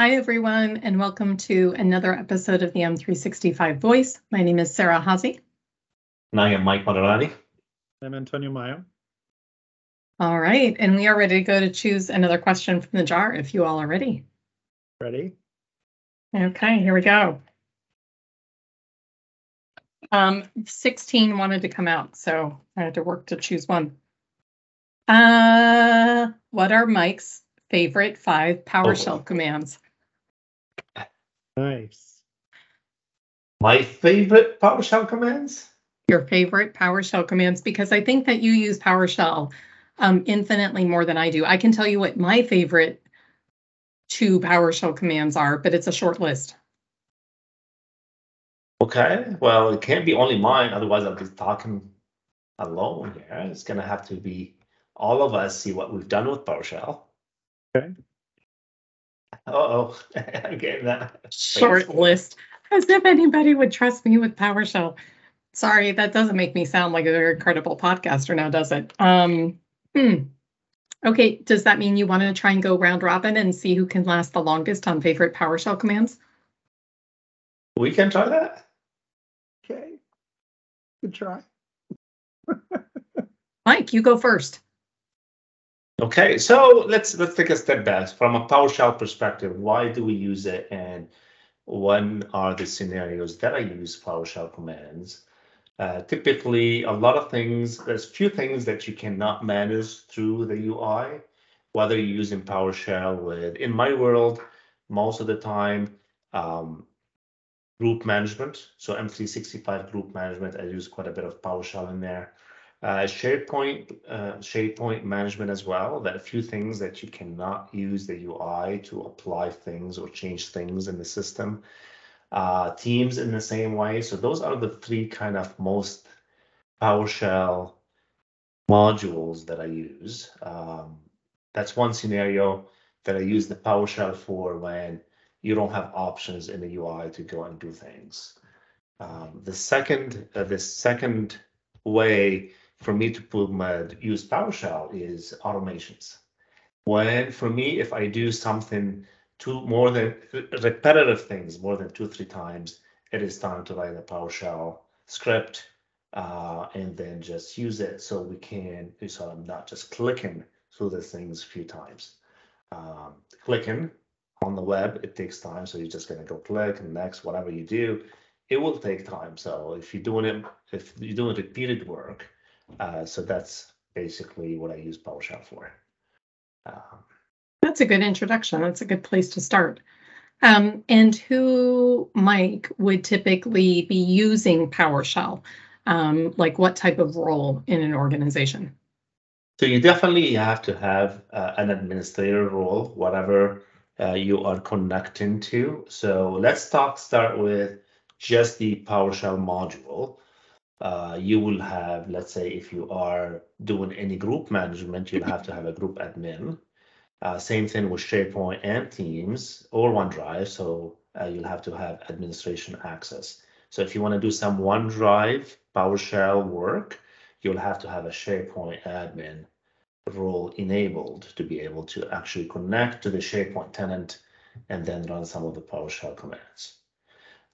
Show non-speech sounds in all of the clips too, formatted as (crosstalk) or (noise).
Hi, everyone, and welcome to another episode of the M365 Voice. My name is Sarah Haase. And I am Mike Maadarani. I'm Antonio Maio. All right, and we are ready to go to choose another question from the jar if you all are ready. Ready? Okay, here we go. Um, 16 wanted to come out, so I had to work to choose one. Uh, what are Mike's favorite five PowerShell commands? Nice. My favorite PowerShell commands? Your favorite PowerShell commands, because I think that you use PowerShell um, infinitely more than I do. I can tell you what my favorite two PowerShell commands are, but it's a short list. Okay, well, it can't be only mine, otherwise I'll be talking alone here. It's gonna have to be all of us see what we've done with PowerShell. Okay. Uh-oh, (laughs) I'm getting that. Short list, as if anybody would trust me with PowerShell. Sorry, that doesn't make me sound like a very credible podcaster now, does it? Um, hmm. Okay, does that mean you want to try and go round robin and see who can last the longest on favorite PowerShell commands? We can try that. Okay. Good try. (laughs) Mike, you go first. Okay, so let's let's take a step back from a PowerShell perspective. Why do we use it, and when are the scenarios that I use PowerShell commands? Uh, typically, a lot of things. There's few things that you cannot manage through the UI, whether you're using PowerShell with. In my world, most of the time, um, group management. So M365 group management. I use quite a bit of PowerShell in there uh, SharePoint, uh, SharePoint management as well. That a few things that you cannot use the UI to apply things or change things in the system. Uh, Teams in the same way. So those are the three kind of most PowerShell modules that I use. Um, that's one scenario that I use the PowerShell for when you don't have options in the UI to go and do things. Um, the second, uh, the second way for me to put my use PowerShell is automations. When for me, if I do something two more than repetitive things more than two three times, it is time to write a PowerShell script uh, and then just use it so we can so I'm not just clicking through the things a few times. Um, clicking on the web it takes time, so you're just gonna go click and next whatever you do, it will take time. So if you're doing it, if you're doing repeated work, uh, so that's basically what I use PowerShell for. Um, That's a good introduction. That's a good place to start. Um, and who, Mike, would typically be using PowerShell? Um, like what type of role in an organization? so you definitely have to have uh, an administrator role, whatever uh, you are connecting to. So let's talk. Start with just the PowerShell module. Uh, you will have, let's say, if you are doing any group management, you'll have to have a group admin. Uh, same thing with SharePoint and Teams or OneDrive. So uh, you'll have to have administration access. So if you want to do some OneDrive PowerShell work, you'll have to have a SharePoint admin role enabled to be able to actually connect to the SharePoint tenant and then run some of the PowerShell commands.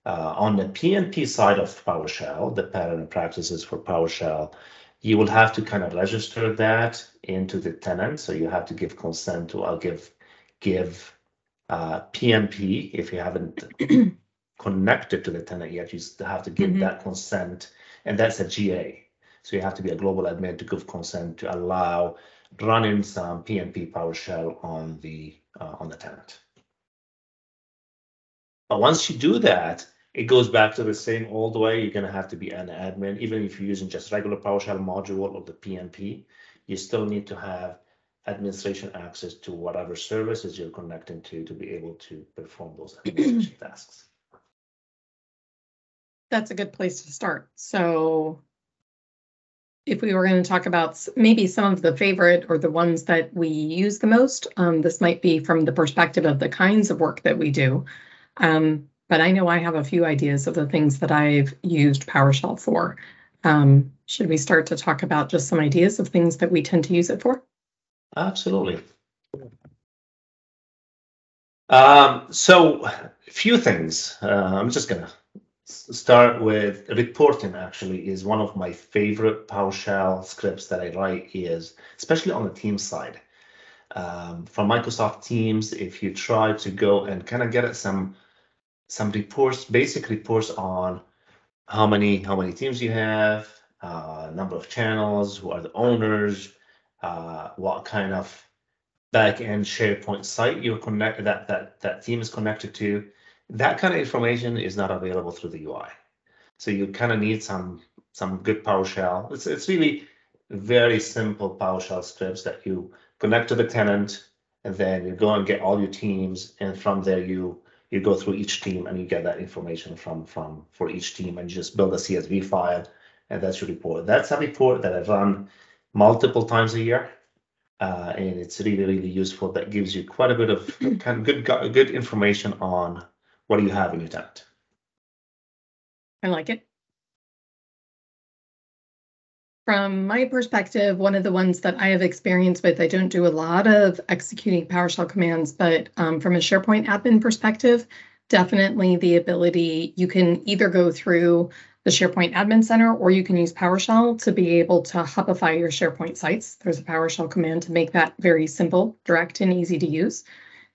Uh, on the PNP side of PowerShell, the pattern and practices for PowerShell, you will have to kind of register that into the tenant. So you have to give consent to, I'll give, give uh, PNP if you haven't (clears throat) connected to the tenant yet, you have to give Mhm. that consent, and that's a GA. So you have to be a global admin to give consent to allow running some PNP PowerShell on the uh, on the tenant. But once you do that, it goes back to the same old way. You're gonna have to be an admin, even if you're using just regular PowerShell module or the PNP. You still need to have administration access to whatever services you're connecting to to be able to perform those administration (clears throat) tasks. That's a good place to start. So if we were going to talk about maybe some of the favorite or the ones that we use the most, um, this might be from the perspective of the kinds of work that we do. Um, but I know I have a few ideas of the things that I've used PowerShell for. Um, should we start to talk about just some ideas of things that we tend to use it for? Absolutely. Um, so a few things. Uh, I'm just gonna start with reporting. Actually, is one of my favorite PowerShell scripts that I write. Is especially on the team side. Um, from Microsoft Teams, if you try to go and kind of get at some some reports, basic reports on how many how many teams you have, uh, number of channels, who are the owners, uh, what kind of back-end SharePoint site you're connected that that that team is connected to. That kind of information is not available through the UI. So you kind of need some some good PowerShell. It's it's really very simple PowerShell scripts that you connect to the tenant, and then you go and get all your teams, and from there you you go through each team and you get that information from from for each team and you just build a CSV file, and that's your report. That's a report that I run multiple times a year uh, and it's really really useful. That gives you quite a bit of (clears throat) kind of good good information on what do you have in your tenant. I like it. From my perspective, one of the ones that I have experience with, I don't do a lot of executing PowerShell commands, but um, from a SharePoint admin perspective, definitely the ability, you can either go through the SharePoint Admin Center or you can use PowerShell to be able to hubify your SharePoint sites. There's a PowerShell command to make that very simple, direct, and easy to use.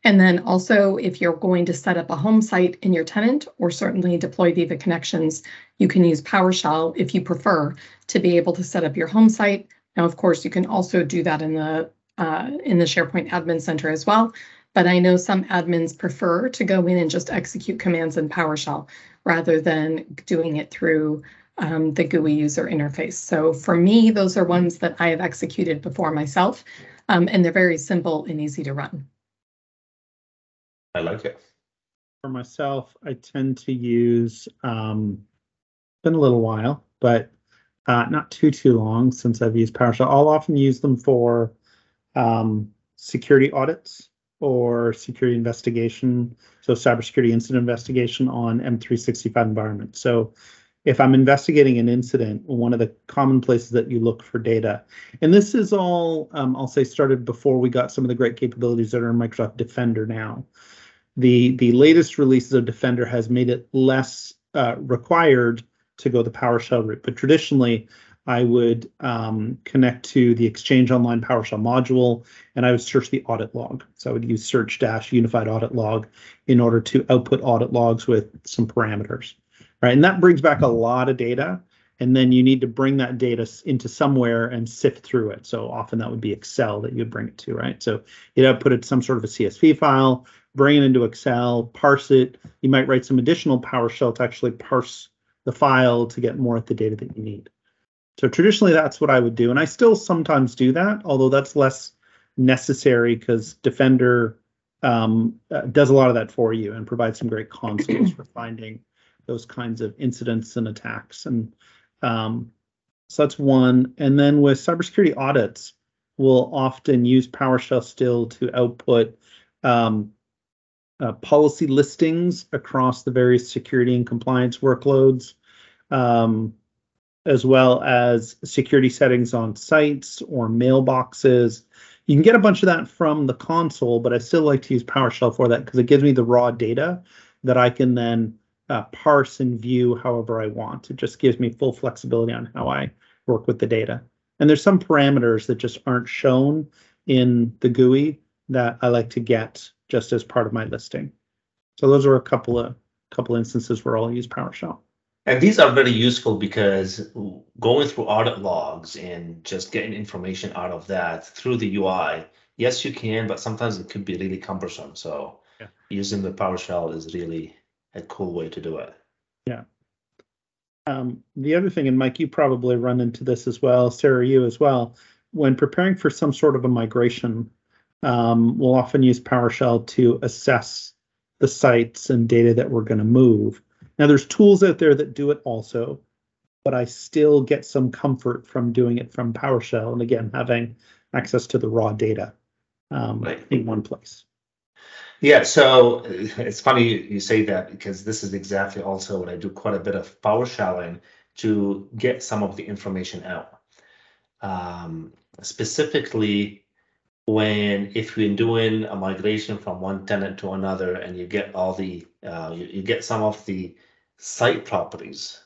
And then also, if you're going to set up a home site in your tenant or certainly deploy Viva connections, you can use PowerShell if you prefer to be able to set up your home site. Now, of course, you can also do that in the uh, in the SharePoint Admin Center as well. But I know some admins prefer to go in and just execute commands in PowerShell rather than doing it through um, the GUI user interface. So for me, those are ones that I have executed before myself, um, and they're very simple and easy to run. I like it. For myself, I tend to use, um, been a little while, but uh, not too, too long since I've used PowerShell. I'll often use them for um, security audits or security investigation. So cybersecurity incident investigation on M365 environment. So if I'm investigating an incident, one of the common places that you look for data, and this is all, um, I'll say, started before we got some of the great capabilities that are in Microsoft Defender now the the latest releases of Defender has made it less uh, required to go the PowerShell route. But traditionally, I would um, connect to the Exchange Online PowerShell module, and I would search the audit log. So I would use search dash unified audit log in order to output audit logs with some parameters, right? And that brings back a lot of data. And then you need to bring that data into somewhere and sift through it. So often that would be Excel that you'd bring it to, right? So you'd output it some sort of a CSV file, bring it into Excel, parse it. You might write some additional PowerShell to actually parse the file to get more at the data that you need. So traditionally, that's what I would do, and I still sometimes do that, although that's less necessary because Defender um, uh, does a lot of that for you and provides some great consoles (clears throat) for finding those kinds of incidents and attacks. And um, so that's one. And then with cybersecurity audits, we'll often use PowerShell still to output um, uh, policy listings across the various security and compliance workloads, um, as well as security settings on sites or mailboxes. You can get a bunch of that from the console, but I still like to use PowerShell for that because it gives me the raw data that I can then uh, parse and view however I want. It just gives me full flexibility on how I work with the data. And there's some parameters that just aren't shown in the GUI that I like to get just as part of my listing. So those are a couple of couple instances where I'll use PowerShell. And these are very useful because going through audit logs and just getting information out of that through the UI, yes, you can, but sometimes it could be really cumbersome. So Yeah. using the PowerShell is really a cool way to do it. Um, the other thing, and Mike, you probably run into this as well, Sarah, you as well. When preparing for some sort of a migration, um, we'll often use PowerShell to assess the sites and data that we're going to move. Now, there's tools out there that do it also, but I still get some comfort from doing it from PowerShell, and again, having access to the raw data um, Right. in one place. Yeah, so it's funny you say that because this is exactly also what I do quite a bit of PowerShelling to get some of the information out. Um, specifically, when if you're doing a migration from one tenant to another and you get all the uh, you, you get some of the site properties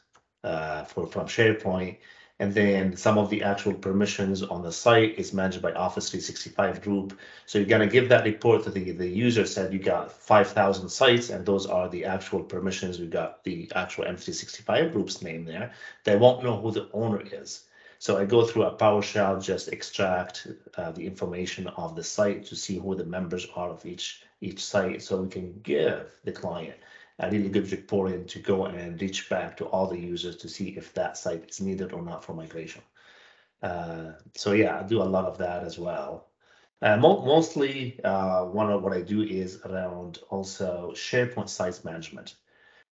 uh, for from SharePoint, and then some of the actual permissions on the site is managed by Office 365 group. So you're gonna give that report to the the user said you got 5,000 sites, and those are the actual permissions. We got the actual M365 group's name there. They won't know who the owner is. So I go through a PowerShell, just extract uh, the information of the site to see who the members are of each each site, so we can give the client a really good reporting to go and reach back to all the users to see if that site is needed or not for migration. Uh, so yeah, I do a lot of that as well. Uh, mo mostly, uh, one of what I do is around also SharePoint sites management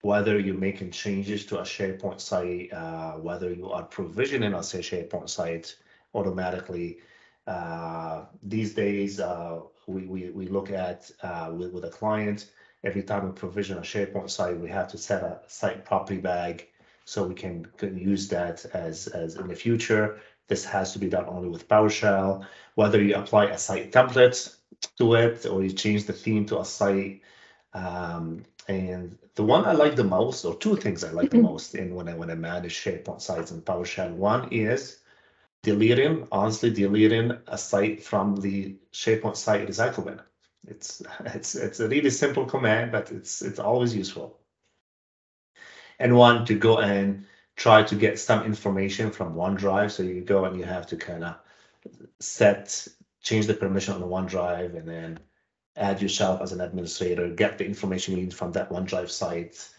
whether you're making changes to a SharePoint site, uh, whether you are provisioning a SharePoint site automatically. Uh, these days, uh, we, we, we look at uh, with, with a client, every time we provision a SharePoint site, we have to set a site property bag so we can, can use that as, as in the future. This has to be done only with PowerShell. Whether you apply a site template to it or you change the theme to a site, um, and the one I like the most, or two things I like the mm-hmm. most in when I when I manage SharePoint sites in PowerShell. One is deleting, honestly, deleting a site from the SharePoint site recycle bin. It's (laughs) it's it's a really simple command, but it's it's always useful. And one to go and try to get some information from OneDrive. So you go and you have to kind of set change the permission on the OneDrive and then add yourself as an administrator, get the information you need from that OneDrive site,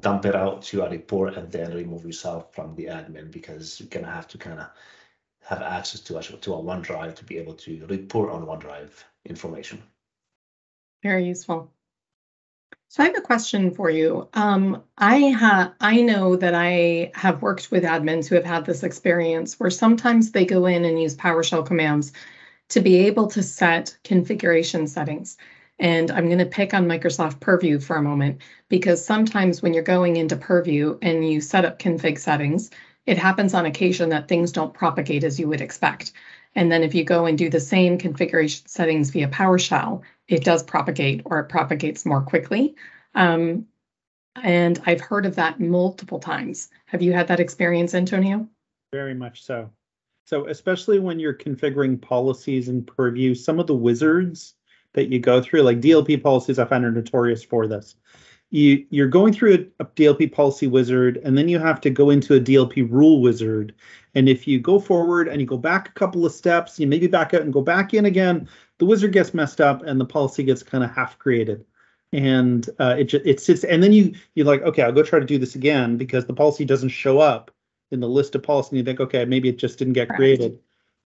dump it out to a report, and then remove yourself from the admin because you're gonna have to kind of have access to a, to a OneDrive to be able to report on OneDrive information. Very useful. So I have a question for you. Um, I have I know that I have worked with admins who have had this experience where sometimes they go in and use PowerShell commands to be able to set configuration settings. And I'm going to pick on Microsoft Purview for a moment because sometimes when you're going into Purview and you set up config settings, it happens on occasion that things don't propagate as you would expect. And then if you go and do the same configuration settings via PowerShell, it does propagate or it propagates more quickly. Um, and I've heard of that multiple times. Have you had that experience, Antonio? Very much so. So especially when you're configuring policies in Purview, some of the wizards that you go through, like DLP policies, I find are notorious for this. You you're going through a, a DLP policy wizard, and then you have to go into a DLP rule wizard. And if you go forward and you go back a couple of steps, you maybe back out and go back in again, the wizard gets messed up and the policy gets kind of half created and uh, it it sits and then you you're like okay i'll go try to do this again because the policy doesn't show up in the list of policies and you think, okay, maybe it just didn't get Correct. created.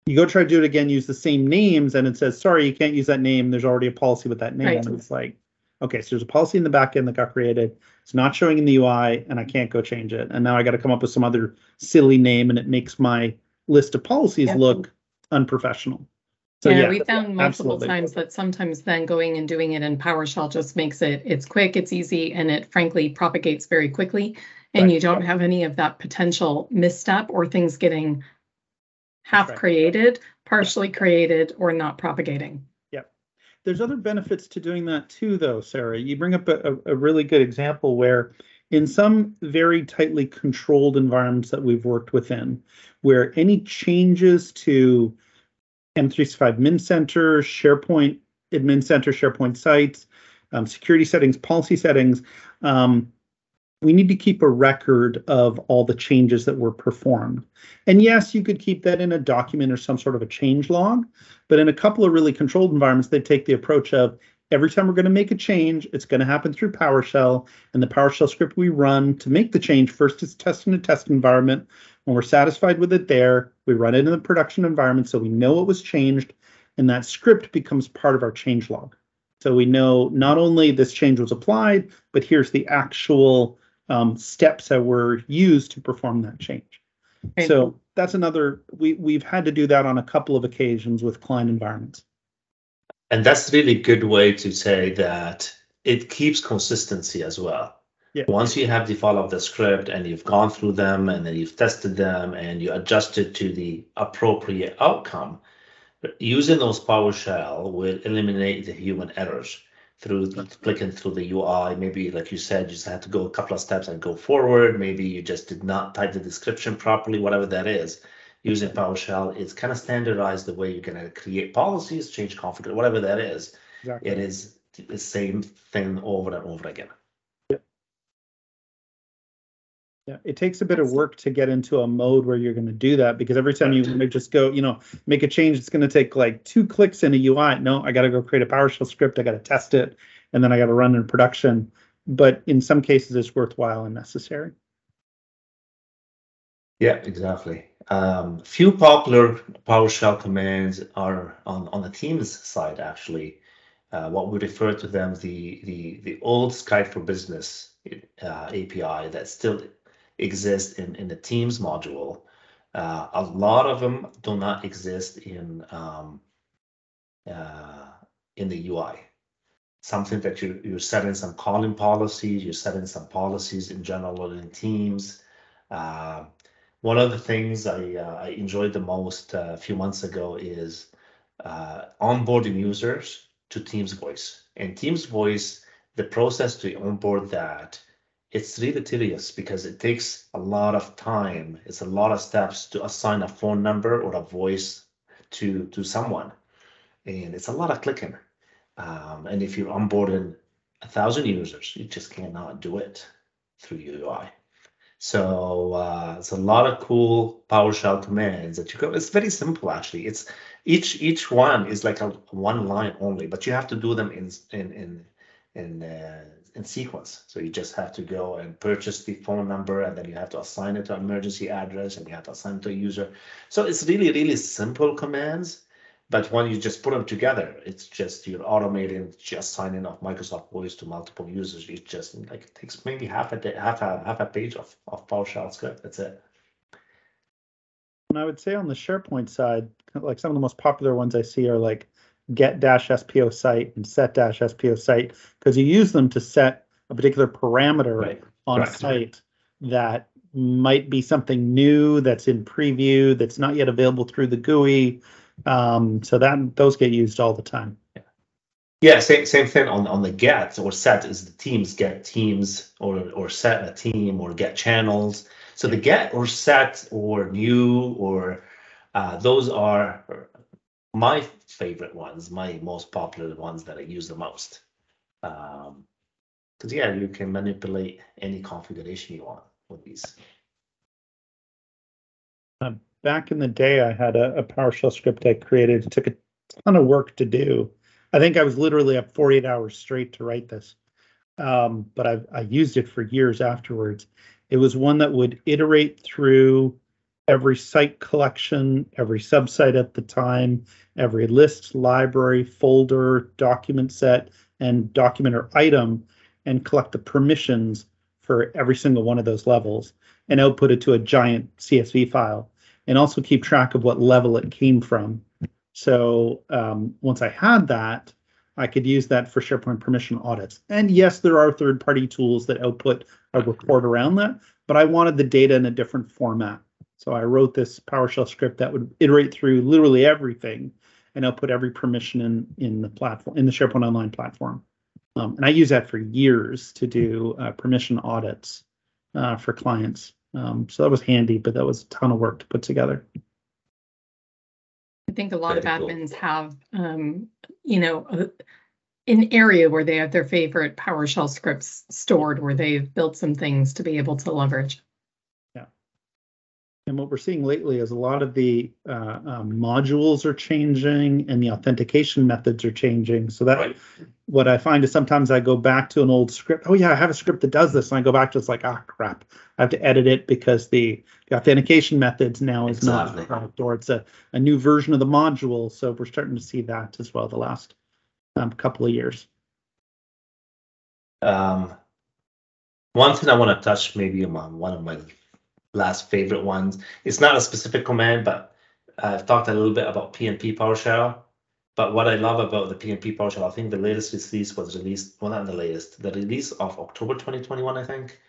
You go try to do it again, use the same names, and it says, sorry, you can't use that name. There's already a policy with that name. Right. And it's like, okay, so there's a policy in the back end that got created. It's not showing in the UI, and I can't go change it. And now I got to come up with some other silly name, and it makes my list of policies Yeah. look unprofessional. So yeah, yeah, we found multiple absolutely. times that sometimes then going and doing it in PowerShell just makes it, it's quick, it's easy, and it frankly propagates very quickly. And Right. you don't have any of that potential misstep or things getting half right. created, partially created, or not propagating. Yeah. There's other benefits to doing that too, though, Sarah. You bring up a, a really good example where in some very tightly controlled environments that we've worked within, where any changes to M365 Admin Center, SharePoint Admin Center, SharePoint sites, um, security settings, policy settings, um, we need to keep a record of all the changes that were performed. And yes, you could keep that in a document or some sort of a change log, but in a couple of really controlled environments, they take the approach of every time we're going to make a change, it's going to happen through PowerShell. And the PowerShell script we run to make the change first is test in a test environment. When we're satisfied with it there, we run it in the production environment so we know what was changed. And that script becomes part of our change log. So we know not only this change was applied, but here's the actual um, steps that were used to perform that change. Right. So that's another, we, we've had to do that on a couple of occasions with client environments. And that's really good way to say that it keeps consistency as well. Yeah. Once you have the file of the script and you've gone through them and then you've tested them and you adjusted to the appropriate outcome, using those PowerShell will eliminate the human errors through clicking through the UI. Maybe, like you said, you just had to go a couple of steps and go forward. Maybe you just did not type the description properly, whatever that is. Using PowerShell, it's kind of standardized the way you're going to create policies, change configure, whatever that is. Exactly. It is the same thing over and over again. Yeah, it takes a bit of work to get into a mode where you're going to do that because every time you just go, you know, make a change, it's going to take like two clicks in a UI. No, I got to go create a PowerShell script. I got to test it, and then I got to run in production. But in some cases, it's worthwhile and necessary. Yeah, exactly. Um, few popular PowerShell commands are on, on the Teams side, actually. Uh, what we refer to them the the the old Skype for Business uh, API that still exists in in the Teams module. Uh, a lot of them do not exist in um, uh, in the UI. Something that you you're setting some calling policies, you're setting some policies in general in Teams. Uh, one of the things I, uh, I enjoyed the most uh, a few months ago is uh, onboarding users to Teams Voice. And Teams Voice, the process to onboard that, it's really tedious because it takes a lot of time. It's a lot of steps to assign a phone number or a voice to to someone, and it's a lot of clicking. Um, and if you're onboarding a thousand users, you just cannot do it through UI. So uh, it's a lot of cool PowerShell commands that you go. It's very simple actually. It's each each one is like a one line only, but you have to do them in in in in uh, in sequence. So you just have to go and purchase the phone number, and then you have to assign it to an emergency address, and you have to assign it to a user. So it's really really simple commands. But when you just put them together, it's just you're automating just signing off Microsoft Voice to multiple users. It just like it takes maybe half a day, half a half a page of of PowerShell script. That's it. And I would say on the SharePoint side, like some of the most popular ones I see are like get dash SPO site and set dash SPO site because you use them to set a particular parameter Right. on a site that might be something new that's in preview that's not yet available through the GUI. Um, so that those get used all the time. Yeah, same same thing on on the get or set is the teams get teams or or set a team or get channels. So the get or set or new or uh, those are my favorite ones, my most popular ones that I use the most. Um, because yeah, you can manipulate any configuration you want with these. Back in the day, I had a, a PowerShell script I created. It took a ton of work to do. I think I was literally up 48 hours straight to write this. Um, but I, I used it for years afterwards. It was one that would iterate through every site collection, every subsite at the time, every list, library, folder, document set, and document or item, and collect the permissions for every single one of those levels and output it to a giant CSV file and also keep track of what level it came from. So um, once I had that, I could use that for SharePoint permission audits. And yes, there are third party tools that output a report around that, but I wanted the data in a different format. So I wrote this PowerShell script that would iterate through literally everything and output every permission in, in the platform, in the SharePoint Online platform. Um, and I use that for years to do uh, permission audits uh, for clients. Um, so that was handy, but that was a ton of work to put together. I think a lot of Very cool. admins have, um, you know, a- an area where they have their favorite PowerShell scripts stored, where they've built some things to be able to leverage. And what we're seeing lately is a lot of the uh, um, modules are changing and the authentication methods are changing. So that Right. what I find is sometimes I go back to an old script. Oh yeah, I have a script that does this, and I go back to it's like ah crap, I have to edit it because the, the authentication methods now is Exactly. not correct, or it's a, a new version of the module. So we're starting to see that as well the last um, couple of years. Um, one thing I want to touch maybe on one of my last favorite ones. It's not a specific command, but I've talked a little bit about PNP PowerShell. But what I love about the PNP PowerShell, I think the latest release was released, well, not the latest, the release of October 2021, I think,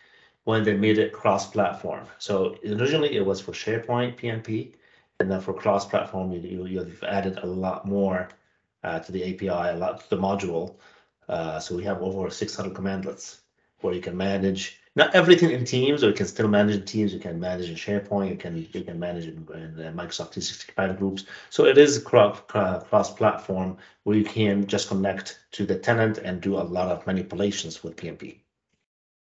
when they made it cross-platform. So originally it was for SharePoint PNP, And then for cross-platform, you, you, you've added a lot more uh, to the API, a lot to the module. Uh, so we have over 600 commandlets where you can manage not everything in Teams, or you can still manage in Teams. You can manage in SharePoint. You can you can manage in, in uh, Microsoft 365 groups. So it is cross cross platform where you can just connect to the tenant and do a lot of manipulations with PNP.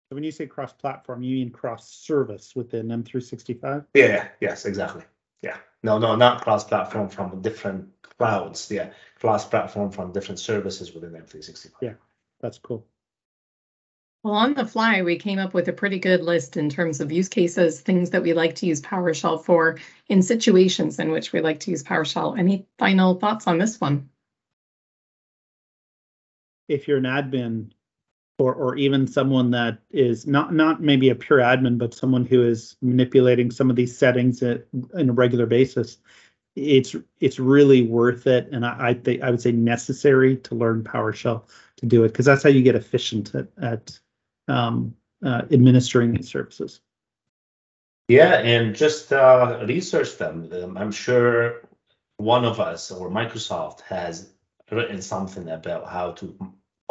So when you say cross-platform, you mean cross-service within M365? Yeah. Yes. Exactly. Yeah. No. No. Not cross platform from different clouds. Yeah. Cross platform from different services within M365. Yeah. That's cool. Well, on the fly, we came up with a pretty good list in terms of use cases, things that we like to use PowerShell for in situations in which we like to use PowerShell. Any final thoughts on this one? If you're an admin or, or even someone that is not, not maybe a pure admin, but someone who is manipulating some of these settings at, on a regular basis, it's, it's really worth it. And I, I think, I would say necessary to learn PowerShell to do it, because that's how you get efficient at, at um, uh, administering these services. Yeah, and just uh, research them. Um, I'm sure one of us or Microsoft has written something about how to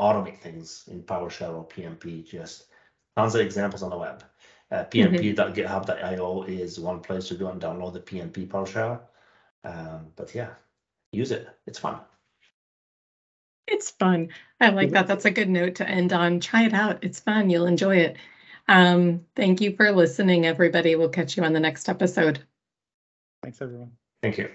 automate things in PowerShell or PNP. Just tons of examples on the web. Uh, PNP.github.io is one place to go and download the PNP PowerShell. Um, but yeah, use it. It's fun. It's fun. I like that. That's a good note to end on. Try it out. It's fun. You'll enjoy it. Um, thank you for listening, everybody. We'll catch you on the next episode. Thanks, everyone. Thank you.